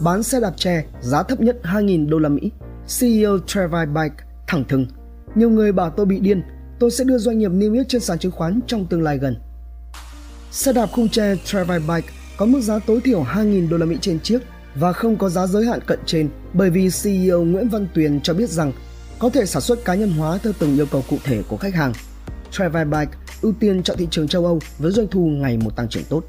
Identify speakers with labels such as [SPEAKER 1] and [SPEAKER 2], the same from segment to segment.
[SPEAKER 1] bán xe đạp tre giá thấp nhất 2.000 đô la Mỹ. CEO Travis Bike thẳng thừng, nhiều người bảo tôi bị điên, tôi sẽ đưa doanh nghiệp niêm yết trên sàn chứng khoán trong tương lai gần. Xe đạp khung tre Travis Bike có mức giá tối thiểu 2.000 đô la Mỹ trên chiếc và không có giá giới hạn cận trên bởi vì CEO Nguyễn Văn Tuyền cho biết rằng có thể sản xuất cá nhân hóa theo từng yêu cầu cụ thể của khách hàng. Travis Bike ưu tiên chọn thị trường châu Âu với doanh thu ngày một tăng trưởng tốt.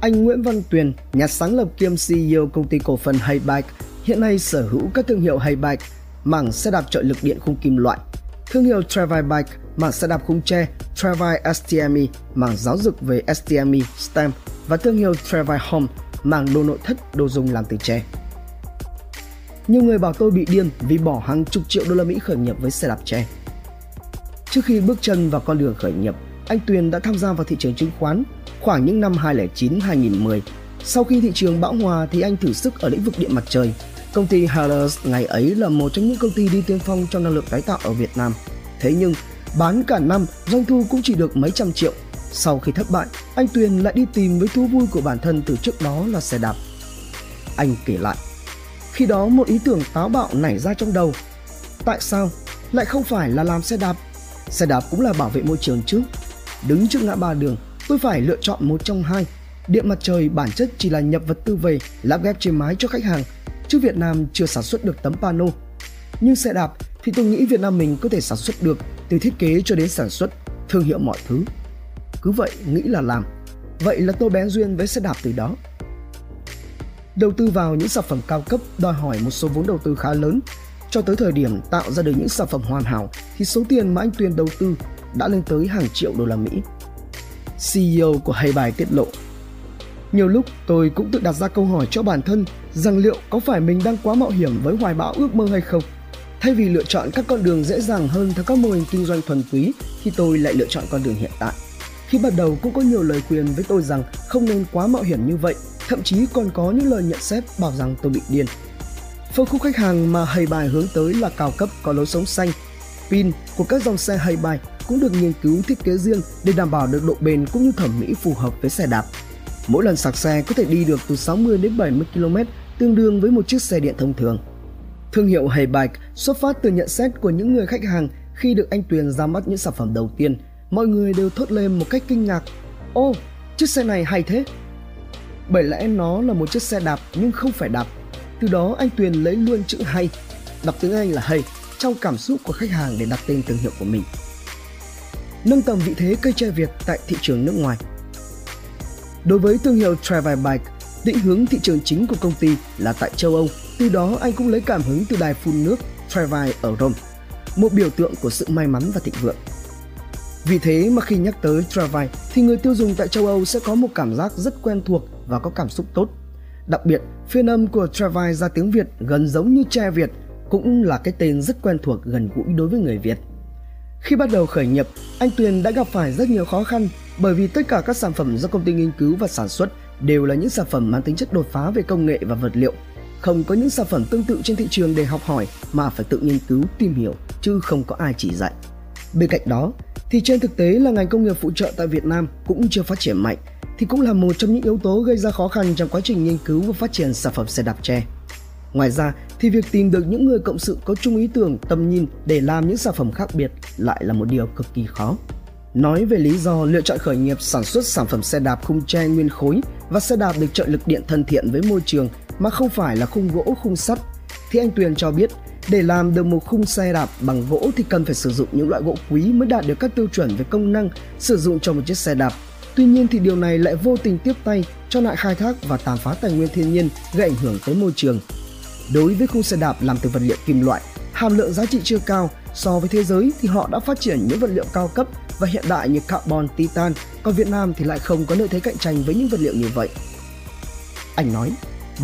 [SPEAKER 1] Anh Nguyễn Văn Tuyền, nhà sáng lập kiêm CEO công ty cổ phần Haybike, hiện nay sở hữu các thương hiệu Haybike, mảng xe đạp trợ lực điện khung kim loại, thương hiệu Travai Bike, mảng xe đạp khung tre, Travel STME, mảng giáo dục về STME STEM và thương hiệu Travai Home, mảng đồ nội thất đồ dùng làm từ tre. Nhiều người bảo tôi bị điên vì bỏ hàng chục triệu đô la Mỹ khởi nghiệp với xe đạp tre. Trước khi bước chân vào con đường khởi nghiệp, anh Tuyền đã tham gia vào thị trường chứng khoán khoảng những năm 2009-2010. Sau khi thị trường bão hòa thì anh thử sức ở lĩnh vực điện mặt trời. Công ty Harris ngày ấy là một trong những công ty đi tiên phong trong năng lượng tái tạo ở Việt Nam. Thế nhưng, bán cả năm, doanh thu cũng chỉ được mấy trăm triệu. Sau khi thất bại, anh Tuyền lại đi tìm với thú vui của bản thân từ trước đó là xe đạp. Anh kể lại, khi đó một ý tưởng táo bạo nảy ra trong đầu. Tại sao lại không phải là làm xe đạp? Xe đạp cũng là bảo vệ môi trường chứ. Đứng trước ngã ba đường, tôi phải lựa chọn một trong hai. Điện mặt trời bản chất chỉ là nhập vật tư về lắp ghép trên mái cho khách hàng, chứ Việt Nam chưa sản xuất được tấm pano. Nhưng xe đạp thì tôi nghĩ Việt Nam mình có thể sản xuất được từ thiết kế cho đến sản xuất, thương hiệu mọi thứ. Cứ vậy nghĩ là làm. Vậy là tôi bén duyên với xe đạp từ đó. Đầu tư vào những sản phẩm cao cấp đòi hỏi một số vốn đầu tư khá lớn. Cho tới thời điểm tạo ra được những sản phẩm hoàn hảo thì số tiền mà anh Tuyền đầu tư đã lên tới hàng triệu đô la Mỹ. CEO của Hay Bài tiết lộ. Nhiều lúc tôi cũng tự đặt ra câu hỏi cho bản thân rằng liệu có phải mình đang quá mạo hiểm với hoài bão ước mơ hay không? Thay vì lựa chọn các con đường dễ dàng hơn theo các mô hình kinh doanh thuần túy thì tôi lại lựa chọn con đường hiện tại. Khi bắt đầu cũng có nhiều lời khuyên với tôi rằng không nên quá mạo hiểm như vậy, thậm chí còn có những lời nhận xét bảo rằng tôi bị điên. Phân khúc khách hàng mà Hay Bài hướng tới là cao cấp có lối sống xanh. Pin của các dòng xe Hay Bài cũng được nghiên cứu thiết kế riêng để đảm bảo được độ bền cũng như thẩm mỹ phù hợp với xe đạp. Mỗi lần sạc xe có thể đi được từ 60 đến 70 km, tương đương với một chiếc xe điện thông thường. Thương hiệu Hey Bike xuất phát từ nhận xét của những người khách hàng khi được anh Tuyền ra mắt những sản phẩm đầu tiên. Mọi người đều thốt lên một cách kinh ngạc. Ô, chiếc xe này hay thế. Bởi lẽ nó là một chiếc xe đạp nhưng không phải đạp. Từ đó anh Tuyền lấy luôn chữ hay, đọc tiếng Anh là hay, trong cảm xúc của khách hàng để đặt tên thương hiệu của mình nâng tầm vị thế cây tre Việt tại thị trường nước ngoài. Đối với thương hiệu Travel Bike, định hướng thị trường chính của công ty là tại châu Âu, từ đó anh cũng lấy cảm hứng từ đài phun nước Travel ở Rome, một biểu tượng của sự may mắn và thịnh vượng. Vì thế mà khi nhắc tới Travel thì người tiêu dùng tại châu Âu sẽ có một cảm giác rất quen thuộc và có cảm xúc tốt. Đặc biệt, phiên âm của Travel ra tiếng Việt gần giống như tre Việt cũng là cái tên rất quen thuộc gần gũi đối với người Việt. Khi bắt đầu khởi nghiệp, anh Tuyền đã gặp phải rất nhiều khó khăn bởi vì tất cả các sản phẩm do công ty nghiên cứu và sản xuất đều là những sản phẩm mang tính chất đột phá về công nghệ và vật liệu. Không có những sản phẩm tương tự trên thị trường để học hỏi mà phải tự nghiên cứu, tìm hiểu chứ không có ai chỉ dạy. Bên cạnh đó, thì trên thực tế là ngành công nghiệp phụ trợ tại Việt Nam cũng chưa phát triển mạnh thì cũng là một trong những yếu tố gây ra khó khăn trong quá trình nghiên cứu và phát triển sản phẩm xe đạp tre. Ngoài ra thì việc tìm được những người cộng sự có chung ý tưởng, tầm nhìn để làm những sản phẩm khác biệt lại là một điều cực kỳ khó. Nói về lý do lựa chọn khởi nghiệp sản xuất sản phẩm xe đạp khung tre nguyên khối và xe đạp được trợ lực điện thân thiện với môi trường mà không phải là khung gỗ khung sắt thì anh Tuyền cho biết để làm được một khung xe đạp bằng gỗ thì cần phải sử dụng những loại gỗ quý mới đạt được các tiêu chuẩn về công năng sử dụng cho một chiếc xe đạp. Tuy nhiên thì điều này lại vô tình tiếp tay cho nạn khai thác và tàn phá tài nguyên thiên nhiên gây ảnh hưởng tới môi trường Đối với khung xe đạp làm từ vật liệu kim loại, hàm lượng giá trị chưa cao so với thế giới thì họ đã phát triển những vật liệu cao cấp và hiện đại như carbon, titan, còn Việt Nam thì lại không có lợi thế cạnh tranh với những vật liệu như vậy. Anh nói,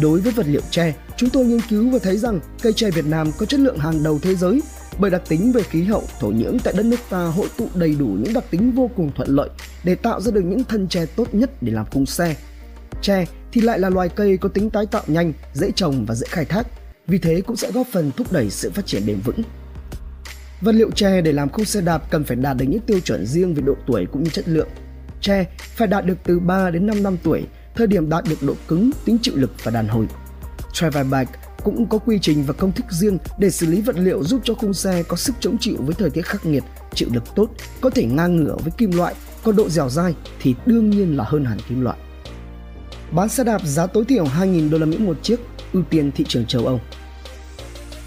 [SPEAKER 1] đối với vật liệu tre, chúng tôi nghiên cứu và thấy rằng cây tre Việt Nam có chất lượng hàng đầu thế giới bởi đặc tính về khí hậu, thổ nhưỡng tại đất nước ta hội tụ đầy đủ những đặc tính vô cùng thuận lợi để tạo ra được những thân tre tốt nhất để làm khung xe. Tre thì lại là loài cây có tính tái tạo nhanh, dễ trồng và dễ khai thác, vì thế cũng sẽ góp phần thúc đẩy sự phát triển bền vững. Vật liệu tre để làm khung xe đạp cần phải đạt được những tiêu chuẩn riêng về độ tuổi cũng như chất lượng. Tre phải đạt được từ 3 đến 5 năm tuổi thời điểm đạt được độ cứng, tính chịu lực và đàn hồi. Travel Bike cũng có quy trình và công thức riêng để xử lý vật liệu giúp cho khung xe có sức chống chịu với thời tiết khắc nghiệt, chịu lực tốt, có thể ngang ngửa với kim loại, còn độ dẻo dai thì đương nhiên là hơn hẳn kim loại. Bán xe đạp giá tối thiểu 2.000 đô la Mỹ một chiếc, ưu tiên thị trường châu Âu.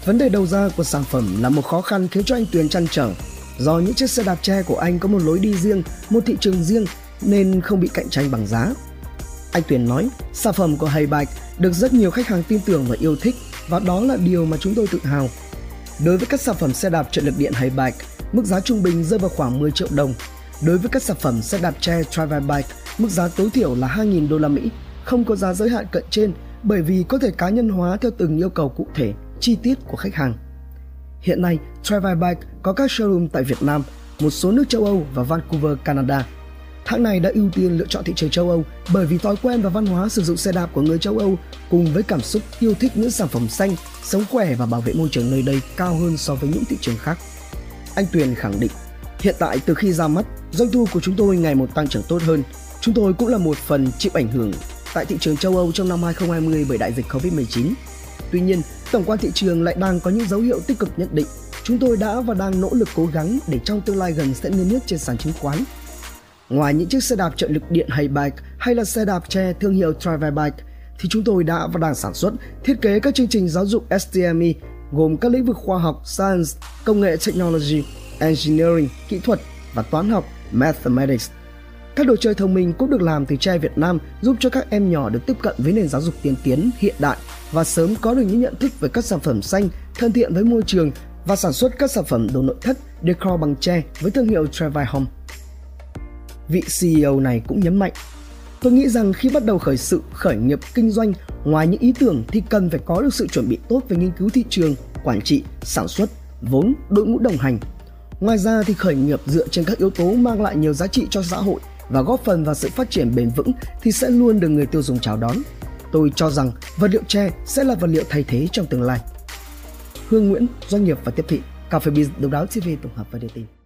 [SPEAKER 1] Vấn đề đầu ra của sản phẩm là một khó khăn khiến cho anh Tuyền chăn trở. Do những chiếc xe đạp tre của anh có một lối đi riêng, một thị trường riêng nên không bị cạnh tranh bằng giá. Anh Tuyền nói, sản phẩm của Haybike được rất nhiều khách hàng tin tưởng và yêu thích và đó là điều mà chúng tôi tự hào. Đối với các sản phẩm xe đạp trợ lực điện Haybike, mức giá trung bình rơi vào khoảng 10 triệu đồng. Đối với các sản phẩm xe đạp tre Travel Bike, mức giá tối thiểu là 2.000 đô la Mỹ, không có giá giới hạn cận trên bởi vì có thể cá nhân hóa theo từng yêu cầu cụ thể, chi tiết của khách hàng. Hiện nay, Travel Bike có các showroom tại Việt Nam, một số nước châu Âu và Vancouver, Canada. Hãng này đã ưu tiên lựa chọn thị trường châu Âu bởi vì thói quen và văn hóa sử dụng xe đạp của người châu Âu cùng với cảm xúc yêu thích những sản phẩm xanh, sống khỏe và bảo vệ môi trường nơi đây cao hơn so với những thị trường khác. Anh Tuyền khẳng định, hiện tại từ khi ra mắt, doanh thu của chúng tôi ngày một tăng trưởng tốt hơn. Chúng tôi cũng là một phần chịu ảnh hưởng tại thị trường châu Âu trong năm 2020 bởi đại dịch Covid-19. Tuy nhiên, tổng quan thị trường lại đang có những dấu hiệu tích cực nhận định. Chúng tôi đã và đang nỗ lực cố gắng để trong tương lai gần sẽ niêm yết trên sàn chứng khoán. Ngoài những chiếc xe đạp trợ lực điện hay bike hay là xe đạp tre thương hiệu Travel Bike thì chúng tôi đã và đang sản xuất, thiết kế các chương trình giáo dục STEMI gồm các lĩnh vực khoa học, science, công nghệ technology, engineering, kỹ thuật và toán học, mathematics các đồ chơi thông minh cũng được làm từ tre Việt Nam giúp cho các em nhỏ được tiếp cận với nền giáo dục tiên tiến, hiện đại và sớm có được những nhận thức về các sản phẩm xanh, thân thiện với môi trường và sản xuất các sản phẩm đồ nội thất, decor bằng tre với thương hiệu Travel Home. Vị CEO này cũng nhấn mạnh, tôi nghĩ rằng khi bắt đầu khởi sự, khởi nghiệp kinh doanh, ngoài những ý tưởng thì cần phải có được sự chuẩn bị tốt về nghiên cứu thị trường, quản trị, sản xuất, vốn, đội ngũ đồng hành. Ngoài ra thì khởi nghiệp dựa trên các yếu tố mang lại nhiều giá trị cho xã hội và góp phần vào sự phát triển bền vững thì sẽ luôn được người tiêu dùng chào đón. Tôi cho rằng vật liệu tre sẽ là vật liệu thay thế trong tương lai. Hương Nguyễn, doanh nghiệp và tiếp thị, Cà phê Biz, độc đáo TV tổng hợp và đưa tin.